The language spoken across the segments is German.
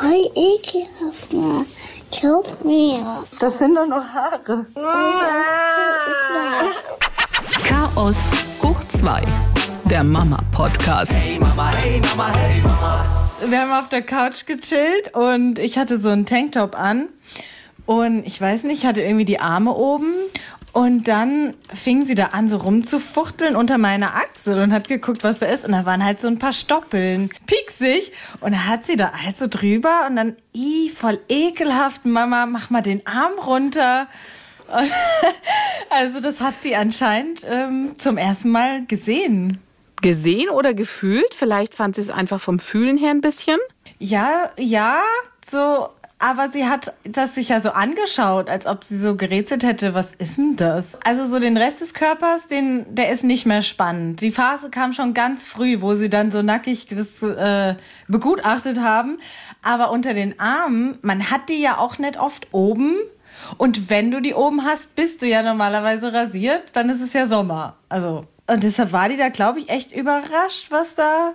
voll ekelhaft. Ne? Glaub mir. Das sind doch nur Haare. Chaos hoch 2. Der Mama-Podcast. Hey Mama, hey Mama, hey Mama. Wir haben auf der Couch gechillt und ich hatte so einen Tanktop an. Und ich weiß nicht, ich hatte irgendwie die Arme oben. Und dann fing sie da an, so rumzufuchteln unter meiner Achsel und hat geguckt, was da ist. Und da waren halt so ein paar Stoppeln, pieksig. Und da hat sie da halt so drüber und dann, i, voll ekelhaft, Mama, mach mal den Arm runter. Und also das hat sie anscheinend ähm, zum ersten Mal gesehen. Gesehen oder gefühlt? Vielleicht fand sie es einfach vom Fühlen her ein bisschen. Ja, ja, so, aber sie hat das sich ja so angeschaut, als ob sie so gerätselt hätte, was ist denn das? Also so den Rest des Körpers, den, der ist nicht mehr spannend. Die Phase kam schon ganz früh, wo sie dann so nackig das äh, begutachtet haben. Aber unter den Armen, man hat die ja auch nicht oft oben. Und wenn du die oben hast, bist du ja normalerweise rasiert, dann ist es ja Sommer. Also, und deshalb war die da, glaube ich, echt überrascht, was da,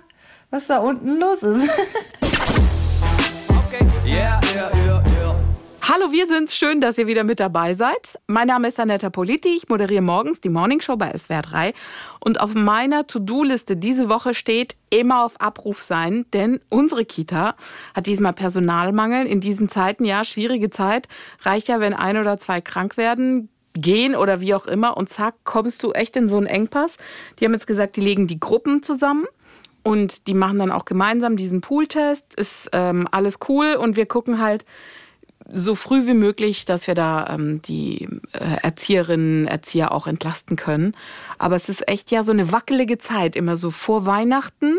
was da unten los ist. Hallo, wir sind's. Schön, dass ihr wieder mit dabei seid. Mein Name ist Anetta Politi. Ich moderiere morgens die Morning Show bei SWR 3. Und auf meiner To-Do-Liste diese Woche steht immer auf Abruf sein, denn unsere Kita hat diesmal Personalmangel. In diesen Zeiten, ja, schwierige Zeit. Reicht ja, wenn ein oder zwei krank werden, gehen oder wie auch immer. Und zack, kommst du echt in so einen Engpass. Die haben jetzt gesagt, die legen die Gruppen zusammen. Und die machen dann auch gemeinsam diesen Pooltest. Ist ähm, alles cool. Und wir gucken halt so früh wie möglich, dass wir da ähm, die äh, Erzieherinnen, Erzieher auch entlasten können. Aber es ist echt ja so eine wackelige Zeit, immer so vor Weihnachten.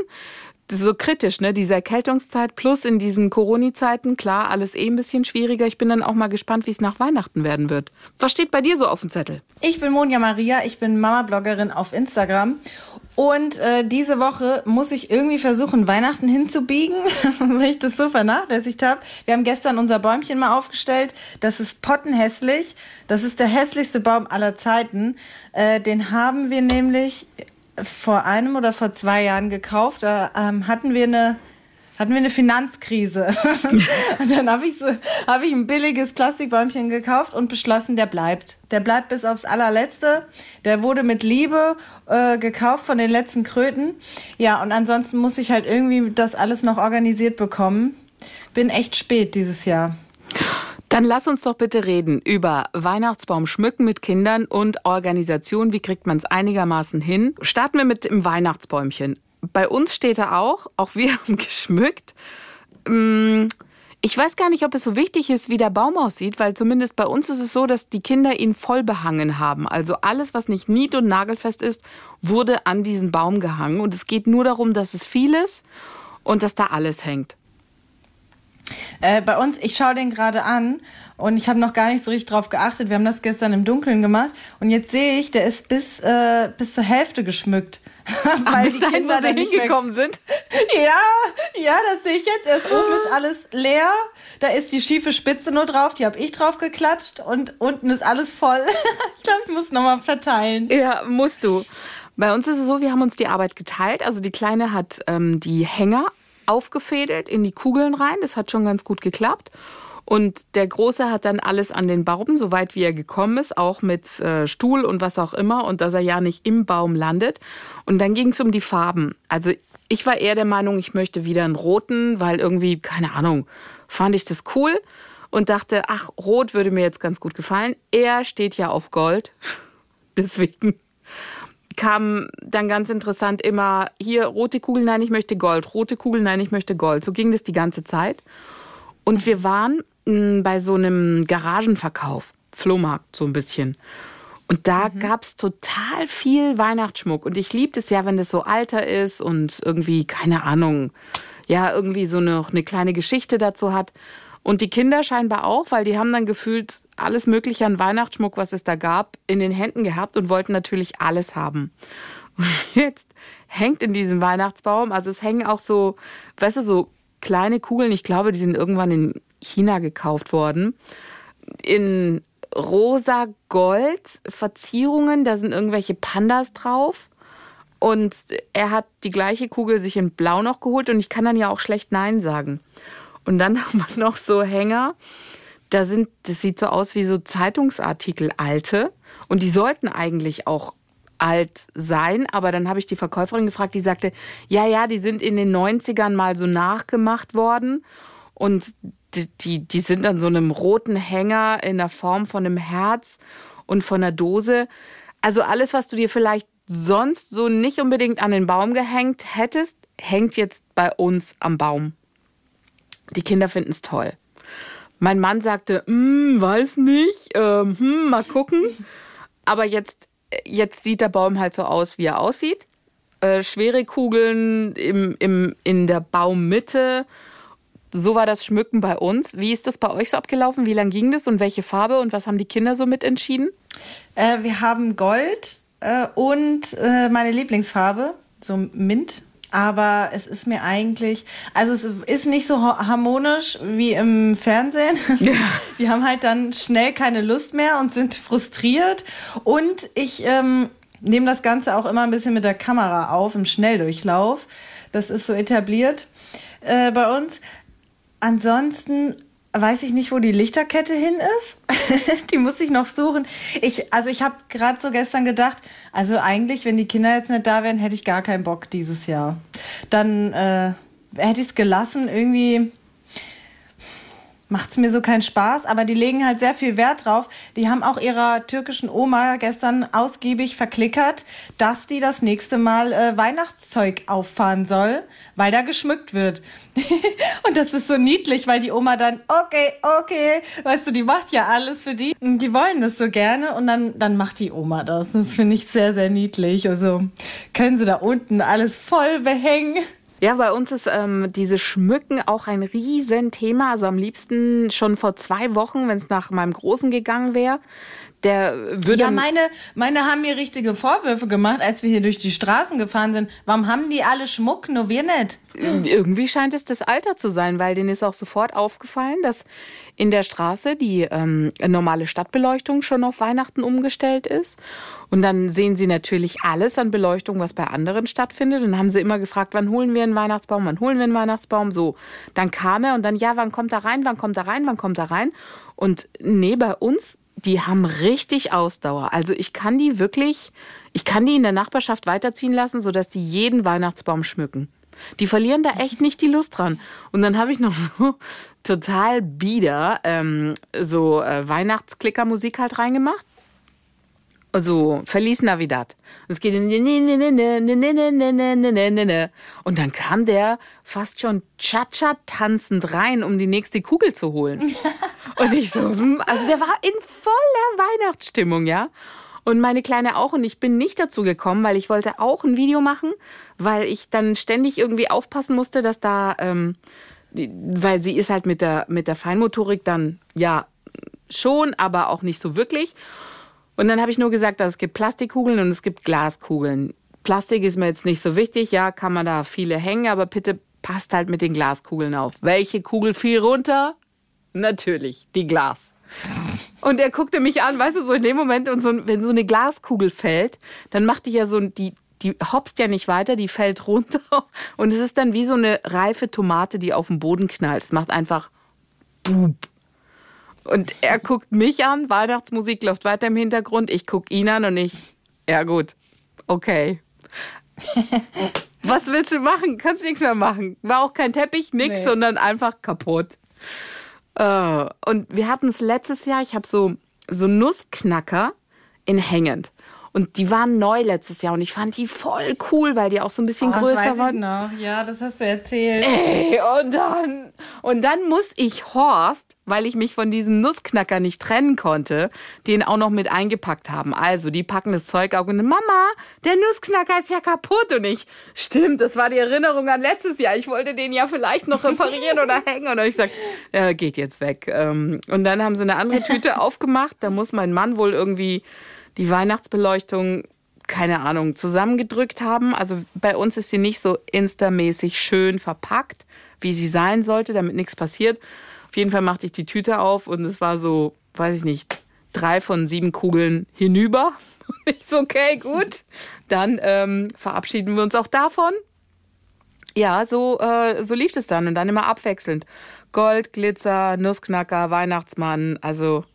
Das ist so kritisch, ne? Diese Erkältungszeit plus in diesen Corona-Zeiten, klar, alles eh ein bisschen schwieriger. Ich bin dann auch mal gespannt, wie es nach Weihnachten werden wird. Was steht bei dir so auf dem Zettel? Ich bin Monja Maria, ich bin Mama-Bloggerin auf Instagram. Und äh, diese Woche muss ich irgendwie versuchen, Weihnachten hinzubiegen, weil ich das so vernachlässigt habe. Wir haben gestern unser Bäumchen mal aufgestellt. Das ist pottenhässlich. Das ist der hässlichste Baum aller Zeiten. Äh, den haben wir nämlich vor einem oder vor zwei Jahren gekauft. Da ähm, hatten wir eine hatten wir eine Finanzkrise. und dann habe ich so, habe ich ein billiges Plastikbäumchen gekauft und beschlossen, der bleibt. Der bleibt bis aufs allerletzte. Der wurde mit Liebe äh, gekauft von den letzten Kröten. Ja, und ansonsten muss ich halt irgendwie das alles noch organisiert bekommen. Bin echt spät dieses Jahr. Dann lass uns doch bitte reden über Weihnachtsbaum schmücken mit Kindern und Organisation. Wie kriegt man es einigermaßen hin? Starten wir mit dem Weihnachtsbäumchen. Bei uns steht er auch, auch wir haben geschmückt. Mm, Ich weiß gar nicht, ob es so wichtig ist, wie der Baum aussieht, weil zumindest bei uns ist es so, dass die Kinder ihn voll behangen haben. Also alles, was nicht nied- und nagelfest ist, wurde an diesen Baum gehangen. Und es geht nur darum, dass es viel ist und dass da alles hängt. Äh, bei uns, ich schaue den gerade an und ich habe noch gar nicht so richtig drauf geachtet. Wir haben das gestern im Dunkeln gemacht und jetzt sehe ich, der ist bis, äh, bis zur Hälfte geschmückt. Ach, bis dahin, wo sie hingekommen sind. Ja, ja, das sehe ich jetzt. Erst oben ist alles leer. Da ist die schiefe Spitze nur drauf. Die habe ich drauf geklatscht. Und unten ist alles voll. ich glaube, ich muss nochmal verteilen. Ja, musst du. Bei uns ist es so, wir haben uns die Arbeit geteilt. Also die Kleine hat ähm, die Hänger aufgefädelt in die Kugeln rein. Das hat schon ganz gut geklappt. Und der Große hat dann alles an den Baum, soweit wie er gekommen ist, auch mit äh, Stuhl und was auch immer, und dass er ja nicht im Baum landet. Und dann ging es um die Farben. Also ich war eher der Meinung, ich möchte wieder einen roten, weil irgendwie, keine Ahnung, fand ich das cool und dachte, ach, rot würde mir jetzt ganz gut gefallen. Er steht ja auf Gold. Deswegen kam dann ganz interessant immer hier rote Kugel, nein, ich möchte Gold, rote Kugel, nein, ich möchte Gold. So ging das die ganze Zeit. Und wir waren bei so einem Garagenverkauf, Flohmarkt so ein bisschen. Und da gab's total viel Weihnachtsschmuck. Und ich liebe es ja, wenn das so alter ist und irgendwie, keine Ahnung, ja, irgendwie so noch eine kleine Geschichte dazu hat. Und die Kinder scheinbar auch, weil die haben dann gefühlt alles Mögliche an Weihnachtsschmuck, was es da gab, in den Händen gehabt und wollten natürlich alles haben. Und jetzt hängt in diesem Weihnachtsbaum, also es hängen auch so, weißt du, so kleine Kugeln, ich glaube, die sind irgendwann in China gekauft worden, in rosa Gold Verzierungen, da sind irgendwelche Pandas drauf. Und er hat die gleiche Kugel sich in Blau noch geholt und ich kann dann ja auch schlecht Nein sagen. Und dann haben wir noch so Hänger. Da sind, das sieht so aus wie so Zeitungsartikel alte. Und die sollten eigentlich auch alt sein. Aber dann habe ich die Verkäuferin gefragt, die sagte, ja, ja, die sind in den 90ern mal so nachgemacht worden. Und die, die, die sind an so einem roten Hänger in der Form von einem Herz und von einer Dose. Also alles, was du dir vielleicht sonst so nicht unbedingt an den Baum gehängt hättest, hängt jetzt bei uns am Baum. Die Kinder finden es toll. Mein Mann sagte, "Hm, weiß nicht, ähm, hm, mal gucken. Aber jetzt, jetzt sieht der Baum halt so aus, wie er aussieht. Äh, schwere Kugeln im, im, in der Baummitte. So war das Schmücken bei uns. Wie ist das bei euch so abgelaufen? Wie lang ging das und welche Farbe und was haben die Kinder so mitentschieden? Äh, wir haben Gold äh, und äh, meine Lieblingsfarbe, so Mint. Aber es ist mir eigentlich, also es ist nicht so ha- harmonisch wie im Fernsehen. Die haben halt dann schnell keine Lust mehr und sind frustriert. Und ich ähm, nehme das Ganze auch immer ein bisschen mit der Kamera auf im Schnelldurchlauf. Das ist so etabliert äh, bei uns. Ansonsten weiß ich nicht, wo die Lichterkette hin ist. die muss ich noch suchen. Ich, also ich habe gerade so gestern gedacht, also eigentlich, wenn die Kinder jetzt nicht da wären, hätte ich gar keinen Bock dieses Jahr. Dann äh, hätte ich es gelassen. Irgendwie macht's mir so keinen Spaß, aber die legen halt sehr viel Wert drauf. Die haben auch ihrer türkischen Oma gestern ausgiebig verklickert, dass die das nächste Mal äh, Weihnachtszeug auffahren soll, weil da geschmückt wird. und das ist so niedlich, weil die Oma dann, okay, okay, weißt du, die macht ja alles für die. Und die wollen das so gerne und dann, dann macht die Oma das. Das finde ich sehr, sehr niedlich. Also können sie da unten alles voll behängen. Ja, bei uns ist ähm, diese Schmücken auch ein Riesenthema. Also am liebsten schon vor zwei Wochen, wenn es nach meinem Großen gegangen wäre. Der würde. Ja, meine, meine haben mir richtige Vorwürfe gemacht, als wir hier durch die Straßen gefahren sind. Warum haben die alle Schmuck, nur wir nicht? Irgendwie scheint es das Alter zu sein, weil denen ist auch sofort aufgefallen, dass in der Straße die ähm, normale Stadtbeleuchtung schon auf Weihnachten umgestellt ist. Und dann sehen sie natürlich alles an Beleuchtung, was bei anderen stattfindet. Und dann haben sie immer gefragt, wann holen wir einen Weihnachtsbaum, wann holen wir einen Weihnachtsbaum. So, dann kam er und dann, ja, wann kommt er rein, wann kommt er rein, wann kommt er rein. Und nee, bei uns, die haben richtig Ausdauer. Also ich kann die wirklich, ich kann die in der Nachbarschaft weiterziehen lassen, sodass die jeden Weihnachtsbaum schmücken. Die verlieren da echt nicht die Lust dran. Und dann habe ich noch so total bieder ähm, so äh, Weihnachtsklickermusik halt reingemacht. Also Feliz Navidad. Und es geht und dann kam der fast schon Cha-Cha tanzend rein, um die nächste Kugel zu holen. Und ich so, hm, also der war in voller Weihnachtsstimmung, ja. Und meine Kleine auch. Und ich bin nicht dazu gekommen, weil ich wollte auch ein Video machen, weil ich dann ständig irgendwie aufpassen musste, dass da, ähm, weil sie ist halt mit der, mit der Feinmotorik dann, ja, schon, aber auch nicht so wirklich. Und dann habe ich nur gesagt, dass es gibt Plastikkugeln und es gibt Glaskugeln. Plastik ist mir jetzt nicht so wichtig, ja, kann man da viele hängen, aber bitte passt halt mit den Glaskugeln auf. Welche Kugel fiel runter? Natürlich, die Glas. Und er guckte mich an, weißt du, so in dem Moment, und so, wenn so eine Glaskugel fällt, dann macht die ja so, die, die hopst ja nicht weiter, die fällt runter. Und es ist dann wie so eine reife Tomate, die auf den Boden knallt. Es macht einfach Bub. Und er guckt mich an, Weihnachtsmusik läuft weiter im Hintergrund, ich guck ihn an und ich, ja gut, okay. Was willst du machen? Kannst nichts mehr machen. War auch kein Teppich, nix, Nee. sondern einfach kaputt. Äh, und wir hatten es letztes Jahr, ich habe so, so Nussknacker in hängend. Und die waren neu letztes Jahr und ich fand die voll cool, weil die auch so ein bisschen Oh, das größer weiß ich waren. noch. Ja, das hast du erzählt. Ey, und dann, und dann muss ich Horst, weil ich mich von diesem Nussknacker nicht trennen konnte, den auch noch mit eingepackt haben. Also, die packen das Zeug auf und Mama, der Nussknacker ist ja kaputt. Und ich, stimmt, das war die Erinnerung an letztes Jahr. Ich wollte den ja vielleicht noch reparieren oder hängen. Und ich sag, äh, geht jetzt weg. Ähm, Und dann haben sie eine andere Tüte aufgemacht. Da muss mein Mann wohl irgendwie die Weihnachtsbeleuchtung keine Ahnung, zusammengedrückt haben. Also bei uns ist sie nicht so instamäßig schön verpackt, wie sie sein sollte, damit nichts passiert. Auf jeden Fall machte ich die Tüte auf und es war so, weiß ich nicht, drei von sieben Kugeln hinüber. Ich so, okay, gut. Dann ähm, verabschieden wir uns auch davon. Ja, so, äh, so lief es dann und dann immer abwechselnd. Gold, Glitzer, Nussknacker, Weihnachtsmann, also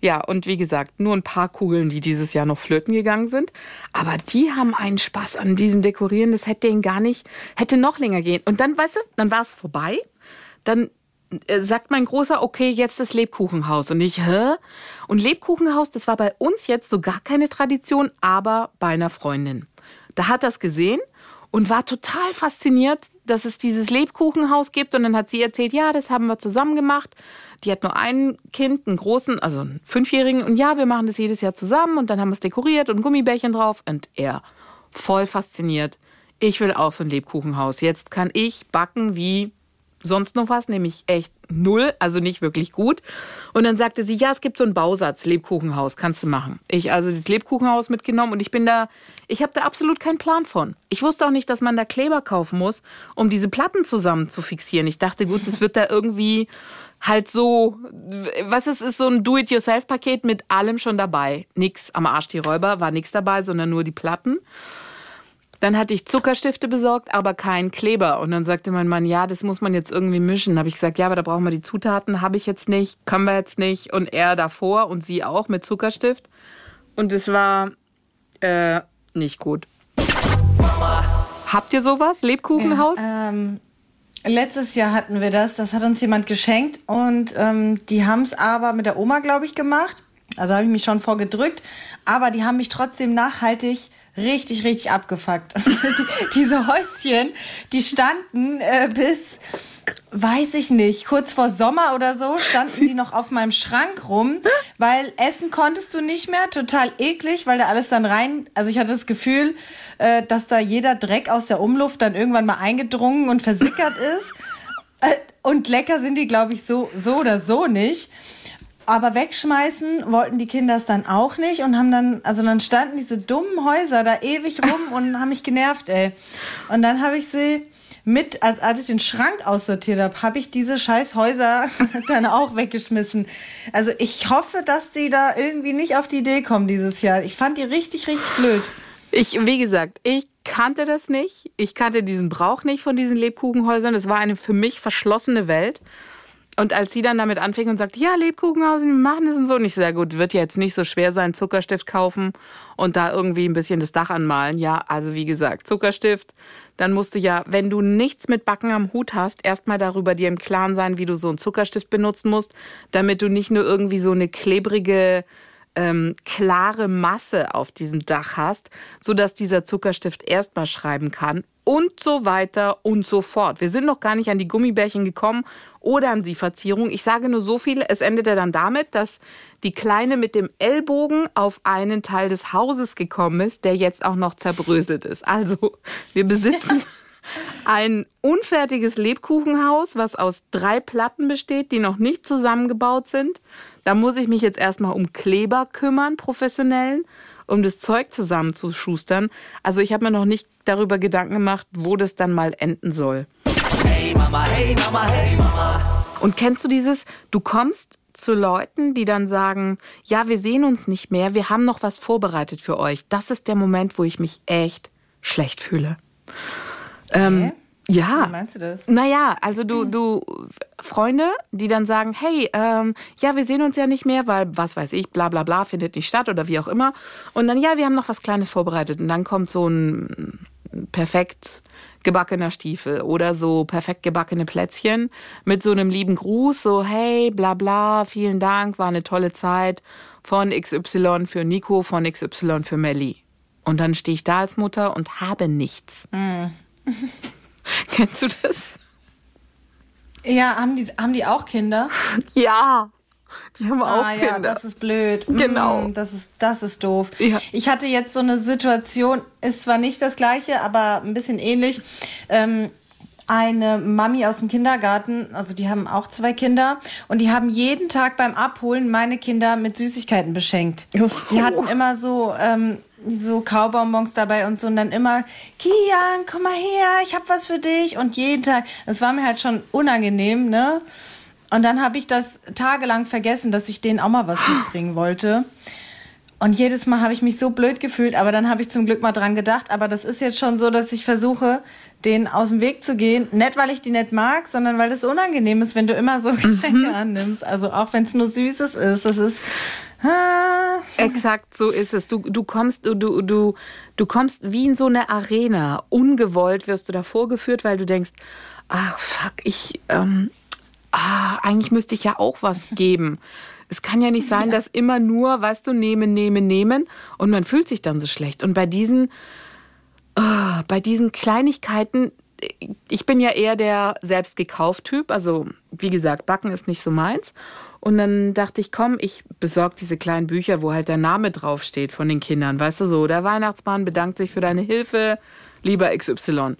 ja, und wie gesagt, nur ein paar Kugeln, die dieses Jahr noch flöten gegangen sind. Aber die haben einen Spaß an diesen Dekorieren, das hätte denen gar nicht, hätte noch länger gehen. Und dann, weißt du, dann war es vorbei. Dann äh, sagt mein Großer, okay, jetzt das Lebkuchenhaus. Und ich, hä? Und Lebkuchenhaus, das war bei uns jetzt so gar keine Tradition, aber bei einer Freundin. Da hat das gesehen und war total fasziniert, dass es dieses Lebkuchenhaus gibt. Und dann hat sie erzählt, ja, das haben wir zusammen gemacht. Die hat nur ein Kind, einen großen, also einen Fünfjährigen. Und ja, wir machen das jedes Jahr zusammen. Und dann haben wir es dekoriert und Gummibärchen drauf. Und er, voll fasziniert. Ich will auch so ein Lebkuchenhaus. Jetzt kann ich backen wie sonst noch was, nämlich echt null, also nicht wirklich gut. Und dann sagte sie, ja, es gibt so einen Bausatz, Lebkuchenhaus, kannst du machen. Ich also das Lebkuchenhaus mitgenommen und ich bin da, ich habe da absolut keinen Plan von. Ich wusste auch nicht, dass man da Kleber kaufen muss, um diese Platten zusammen zu fixieren. Ich dachte, gut, es wird da irgendwie halt so, was ist, ist so ein Do-it-yourself-Paket mit allem schon dabei. Nix am Arsch die Räuber, war nichts dabei, sondern nur die Platten. Dann hatte ich Zuckerstifte besorgt, aber keinen Kleber. Und dann sagte mein Mann, ja, das muss man jetzt irgendwie mischen. Habe ich gesagt, ja, aber da brauchen wir die Zutaten. Habe ich jetzt nicht, können wir jetzt nicht. Und er davor und sie auch mit Zuckerstift. Und es war äh, nicht gut. Habt ihr sowas? Lebkuchenhaus? Ähm, letztes Jahr hatten wir das. Das hat uns jemand geschenkt. Und ähm, die haben es aber mit der Oma, glaube ich, gemacht. Also habe ich mich schon vorgedrückt. Aber die haben mich trotzdem nachhaltig richtig, richtig abgefuckt. die, diese Häuschen, die standen äh, bis, weiß ich nicht, kurz vor Sommer oder so, standen die noch auf meinem Schrank rum, weil essen konntest du nicht mehr, total eklig, weil da alles dann rein, also ich hatte das Gefühl, äh, dass da jeder Dreck aus der Umluft dann irgendwann mal eingedrungen und versickert ist. Äh, und lecker sind die, glaube ich, so, so oder so nicht. Aber wegschmeißen wollten die Kinder es dann auch nicht und haben dann, also dann standen diese dummen Häuser da ewig rum und haben mich genervt, ey. Und dann habe ich sie mit, als, als ich den Schrank aussortiert habe, habe ich diese scheiß Häuser dann auch weggeschmissen. Also ich hoffe, dass sie da irgendwie nicht auf die Idee kommen dieses Jahr. Ich fand die richtig, richtig blöd. Ich, wie gesagt, ich kannte das nicht. Ich kannte diesen Brauch nicht von diesen Lebkuchenhäusern. Es war eine für mich verschlossene Welt. Und als sie dann damit anfing und sagte, ja, Lebkuchenhausen, wir machen das und so, und ich sehr gut, wird jetzt nicht so schwer sein, Zuckerstift kaufen und da irgendwie ein bisschen das Dach anmalen. Ja, also wie gesagt, Zuckerstift, dann musst du ja, wenn du nichts mit Backen am Hut hast, erstmal darüber dir im Klaren sein, wie du so einen Zuckerstift benutzen musst, damit du nicht nur irgendwie so eine klebrige, ähm, klare Masse auf diesem Dach hast, so dass dieser Zuckerstift erstmal schreiben kann und so weiter und so fort. Wir sind noch gar nicht an die Gummibärchen gekommen oder an die Verzierung. Ich sage nur so viel, es endete dann damit, dass die Kleine mit dem Ellbogen auf einen Teil des Hauses gekommen ist, der jetzt auch noch zerbröselt ist. Also, wir besitzen ein unfertiges Lebkuchenhaus, was aus drei Platten besteht, die noch nicht zusammengebaut sind. Da muss ich mich jetzt erstmal um Kleber kümmern, professionellen um das Zeug zusammenzuschustern. Also ich habe mir noch nicht darüber Gedanken gemacht, wo das dann mal enden soll. Hey Mama, hey Mama, hey Mama. Und kennst du dieses, du kommst zu Leuten, die dann sagen, ja, wir sehen uns nicht mehr, wir haben noch was vorbereitet für euch. Das ist der Moment, wo ich mich echt schlecht fühle. Ähm, ja. Wie meinst du das? Naja, also du, du Freunde, die dann sagen, hey, ähm, ja, wir sehen uns ja nicht mehr, weil was weiß ich, bla bla bla, findet nicht statt oder wie auch immer. Und dann, ja, wir haben noch was Kleines vorbereitet. Und dann kommt so ein perfekt gebackener Stiefel oder so perfekt gebackene Plätzchen mit so einem lieben Gruß, so hey, bla bla, vielen Dank, war eine tolle Zeit von XY für Nico, von XY für Melly. Und dann stehe ich da als Mutter und habe nichts. Kennst du das? Ja, haben die, haben die auch Kinder? Ja. Die haben auch ah, ja, Kinder. das ist blöd. Genau. Mm, Das ist, das ist doof. Ja. Ich hatte jetzt so eine Situation, ist zwar nicht das gleiche, aber ein bisschen ähnlich. Ähm, eine Mami aus dem Kindergarten, also die haben auch zwei Kinder und die haben jeden Tag beim Abholen meine Kinder mit Süßigkeiten beschenkt. Die hatten immer so ähm, so Kaubonbons dabei und so und dann immer Kian, komm mal her, ich hab was für dich und jeden Tag. Das war mir halt schon unangenehm, ne? Und dann habe ich das tagelang vergessen, dass ich denen auch mal was mitbringen wollte. Und jedes Mal habe ich mich so blöd gefühlt, aber dann habe ich zum Glück mal dran gedacht. Aber das ist jetzt schon so, dass ich versuche, denen aus dem Weg zu gehen. Nicht, weil ich die nicht mag, sondern weil es unangenehm ist, wenn du immer so Geschenke annimmst. Also auch wenn es nur Süßes ist. Das ist. Ah. Exakt so ist es. Du, du kommst, du, du, du, kommst wie in so eine Arena. Ungewollt wirst du da vorgeführt, weil du denkst, ach fuck, ich, ähm, ah, eigentlich müsste ich ja auch was geben. Es kann ja nicht sein, dass immer nur, weißt du, nehmen, nehmen, nehmen und man fühlt sich dann so schlecht. Und bei diesen, ah, bei diesen Kleinigkeiten, ich bin ja eher der selbst gekauft Typ, also wie gesagt, Backen ist nicht so meins. Und dann dachte ich, komm, ich besorge diese kleinen Bücher, wo halt der Name draufsteht von den Kindern. Weißt du so, der Weihnachtsmann bedankt sich für deine Hilfe, lieber XY.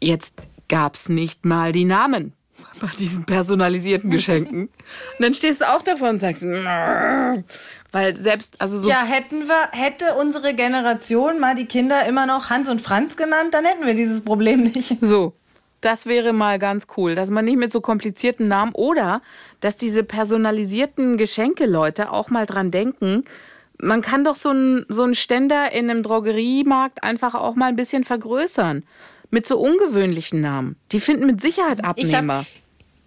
Jetzt gab's nicht mal die Namen bei diesen personalisierten Geschenken. Und dann stehst du auch davor und sagst, weil selbst, also so. Ja, hätten wir, hätte unsere Generation mal die Kinder immer noch Hans und Franz genannt, dann hätten wir dieses Problem nicht. So, das wäre mal ganz cool, dass man nicht mit so komplizierten Namen oder dass diese personalisierten Geschenke-Leute auch mal dran denken. Man kann doch so einen so einen Ständer in einem Drogeriemarkt einfach auch mal ein bisschen vergrößern. Mit so ungewöhnlichen Namen. Die finden mit Sicherheit Ich Abnehmer. habe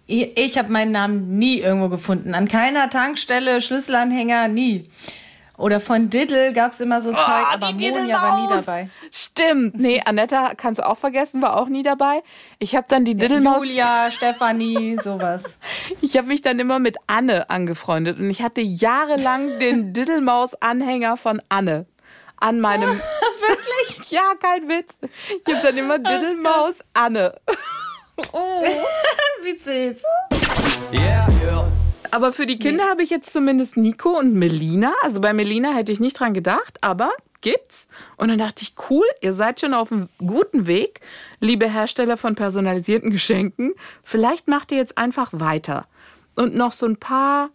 ich hab meinen Namen nie irgendwo gefunden. An keiner Tankstelle, Schlüsselanhänger, nie. Oder von Diddle gab's immer so Zeug, aber Oh, die Monja war nie dabei. Stimmt. Nee, Annetta kannst du auch vergessen, war auch nie dabei. Ich habe dann die Diddlemaus. Julia, Stefanie, sowas. Ich habe mich dann immer mit Anne angefreundet und ich hatte jahrelang den Diddlemaus-Anhänger von Anne an meinem. Wirklich? Ja, kein Witz. Ich habe dann immer Diddlemaus Anne. Wie süß. Yeah, yeah. Aber für die Kinder habe ich jetzt zumindest Nico und Melina. Also bei Melina hätte ich nicht dran gedacht, aber gibt's. Und dann dachte ich, cool, ihr seid schon auf einem guten Weg, liebe Hersteller von personalisierten Geschenken. Vielleicht macht ihr jetzt einfach weiter. Und noch so ein paar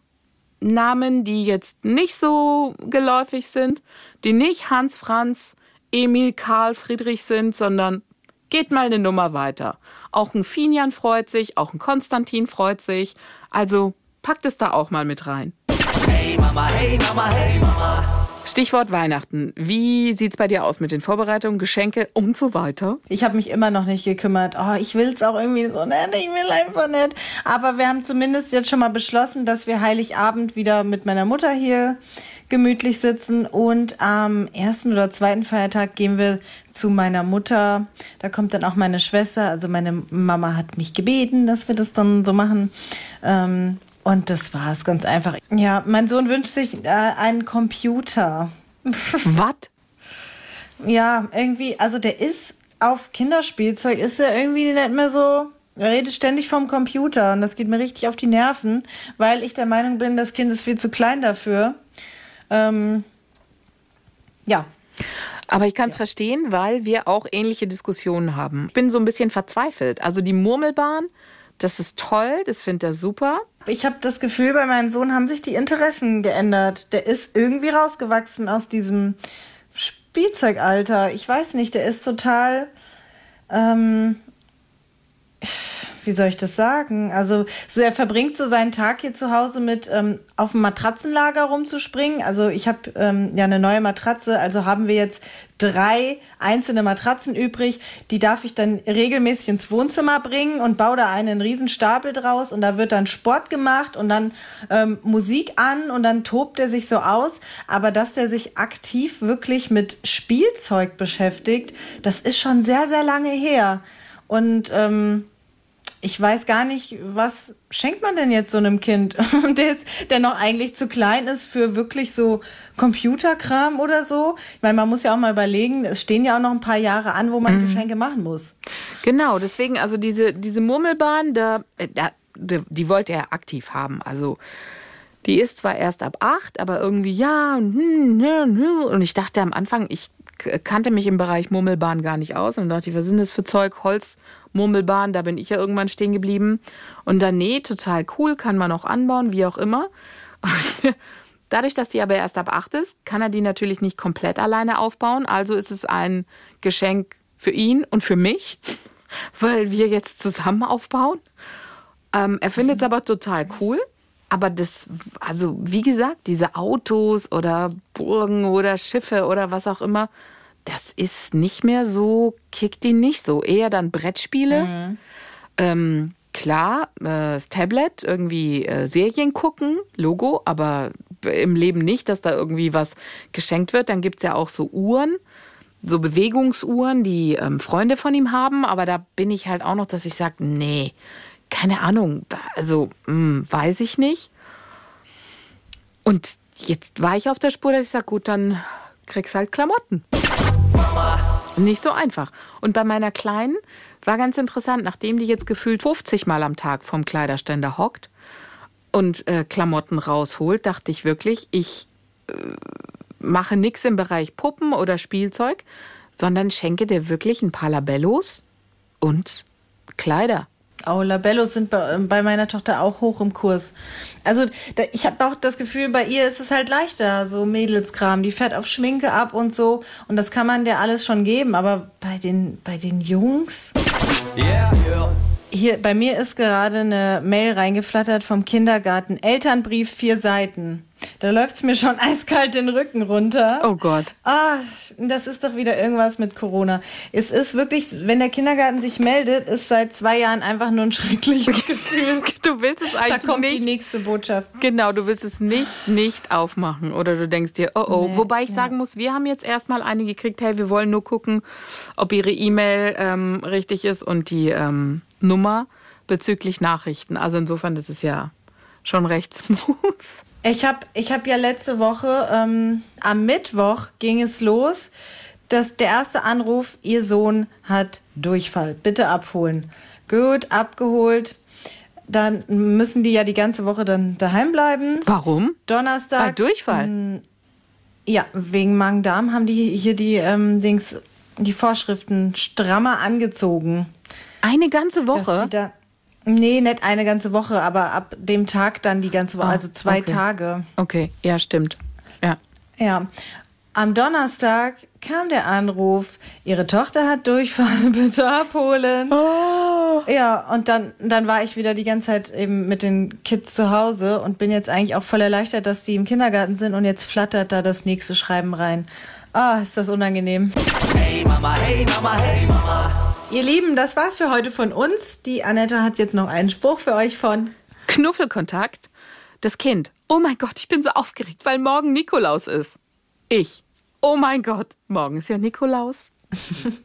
Namen, die jetzt nicht so geläufig sind, die nicht Hans, Franz, Emil, Karl, Friedrich sind, sondern geht mal eine Nummer weiter. Auch ein Finian freut sich, auch ein Konstantin freut sich. Also packt es da auch mal mit rein. Hey Mama, hey Mama, hey Mama. Stichwort Weihnachten. Wie sieht's bei dir aus mit den Vorbereitungen, Geschenke und so weiter? Ich habe mich immer noch nicht gekümmert. Oh, ich will's auch irgendwie so nicht. Ich will einfach nicht. Aber wir haben zumindest jetzt schon mal beschlossen, dass wir Heiligabend wieder mit meiner Mutter hier gemütlich sitzen und am ersten oder zweiten Feiertag gehen wir zu meiner Mutter. Da kommt dann auch meine Schwester. Also meine Mama hat mich gebeten, dass wir das dann so machen. Ähm, und das war's ganz einfach. Ja, mein Sohn wünscht sich äh, einen Computer. Was? Ja, irgendwie, also der ist auf Kinderspielzeug, ist er irgendwie nicht mehr so. Er redet ständig vom Computer und das geht mir richtig auf die Nerven, weil ich der Meinung bin, das Kind ist viel zu klein dafür. Ähm, ja, Aber ich kann es verstehen, weil wir auch ähnliche Diskussionen haben. Ich bin so ein bisschen verzweifelt. Also die Murmelbahn, das ist toll, das findet er super. ich habe das Gefühl, bei meinem Sohn haben sich die Interessen geändert. Der ist irgendwie rausgewachsen aus diesem Spielzeugalter. Ich weiß nicht, der ist total. Ähm, wie soll ich das sagen? Also, so er verbringt so seinen Tag hier zu Hause mit ähm, auf dem Matratzenlager rumzuspringen. Also ich habe ähm, ja eine neue Matratze, also haben wir jetzt drei einzelne Matratzen übrig. Die darf ich dann regelmäßig ins Wohnzimmer bringen und baue da einen riesen Stapel draus und da wird dann Sport gemacht und dann ähm, Musik an und dann tobt er sich so aus. Aber dass der sich aktiv wirklich mit Spielzeug beschäftigt, das ist schon sehr, sehr lange her. Und ähm, ich weiß gar nicht, was schenkt man denn jetzt so einem Kind, der, ist, der noch eigentlich zu klein ist für wirklich so Computerkram oder so. Ich meine, man muss ja auch mal überlegen, es stehen ja auch noch ein paar Jahre an, wo man Geschenke machen muss. Genau, deswegen, also diese, diese Murmelbahn, da, äh, da, die wollte er aktiv haben. Also die ist zwar erst ab acht, aber irgendwie ja und, hm, ja, hm. und ich dachte am Anfang, ich kannte mich im Bereich Murmelbahn gar nicht aus und dachte, was sind das für Zeug? Holzmurmelbahn, da bin ich ja irgendwann stehen geblieben. Und dann, nee, total cool, kann man auch anbauen, wie auch immer. Und dadurch, dass die aber erst ab acht ist, kann er die natürlich nicht komplett alleine aufbauen. Also ist es ein Geschenk für ihn und für mich, weil wir jetzt zusammen aufbauen. Ähm, er findet es aber total cool. Aber das, also wie gesagt, diese Autos oder Burgen oder Schiffe oder was auch immer, das ist nicht mehr so, kickt ihn nicht so. Eher dann Brettspiele. Mhm. Ähm, klar, äh, das Tablet, irgendwie äh, Serien gucken, Logo, aber im Leben nicht, dass da irgendwie was geschenkt wird. Dann gibt's ja auch so Uhren, so Bewegungsuhren, die ähm, Freunde von ihm haben. Aber da bin ich halt auch noch, dass ich sage, nee, keine Ahnung, also hm, weiß ich nicht. Und jetzt war ich auf der Spur, dass ich sage, gut, dann kriegst halt Klamotten. Nicht so einfach. Und bei meiner Kleinen war ganz interessant, nachdem die jetzt gefühlt 50 Mal am Tag vom Kleiderständer hockt und äh, Klamotten rausholt, dachte ich wirklich, ich äh, mache nichts im Bereich Puppen oder Spielzeug, sondern schenke dir wirklich ein paar Labellos und Kleider. Oh, Labellos sind bei, ähm, bei meiner Tochter auch hoch im Kurs. Also da, ich habe auch das Gefühl, bei ihr ist es halt leichter, so Mädelskram. Die fährt auf Schminke ab und so. Und das kann man dir alles schon geben. Aber bei den, bei den Jungs... Yeah, yeah. Hier, bei mir ist gerade eine Mail reingeflattert vom Kindergarten. Elternbrief, vier Seiten. Da läuft's mir schon eiskalt den Rücken runter. Oh Gott. Ah, das ist doch wieder irgendwas mit Corona. Es ist wirklich, wenn der Kindergarten sich meldet, ist seit zwei Jahren einfach nur ein schreckliches Gefühl. Du willst es Da eigentlich kommt nicht. die nächste Botschaft. Genau, du willst es nicht, nicht aufmachen. Oder du denkst dir, oh oh. Nee, Wobei ich ja. sagen muss, wir haben jetzt erstmal eine gekriegt, hey, wir wollen nur gucken, ob ihre E-Mail ähm, richtig ist und die ähm, Nummer bezüglich Nachrichten. Also insofern, das ist ja schon recht smooth. Ich habe ich hab ja letzte Woche, ähm, am Mittwoch ging es los, dass der erste Anruf, ihr Sohn hat Durchfall, bitte abholen. Gut, abgeholt. Dann müssen die ja die ganze Woche dann daheim bleiben. Warum? Donnerstag. Bei Durchfall. Ja, wegen Magen-Darm haben die hier die ähm, Dings, die Vorschriften strammer angezogen. Eine ganze Woche? Nee, nicht eine ganze Woche, aber ab dem Tag dann die ganze Woche, Ah, also zwei okay. Tage. Okay, ja, stimmt. Ja. Ja. Am Donnerstag kam der Anruf, ihre Tochter hat Durchfall, bitte abholen. Oh. Ja, und dann, dann war ich wieder die ganze Zeit eben mit den Kids zu Hause und bin jetzt eigentlich auch voll erleichtert, dass die im Kindergarten sind und jetzt flattert da das nächste Schreiben rein. Ah, ist das unangenehm. Hey Mama, hey Mama, hey Mama. Ihr Lieben, das war's für heute von uns. Die Annette hat jetzt noch einen Spruch für euch von. Knuffelkontakt. Das Kind. Oh mein Gott, ich bin so aufgeregt, weil morgen Nikolaus ist. Ich. Oh mein Gott, morgen ist ja Nikolaus.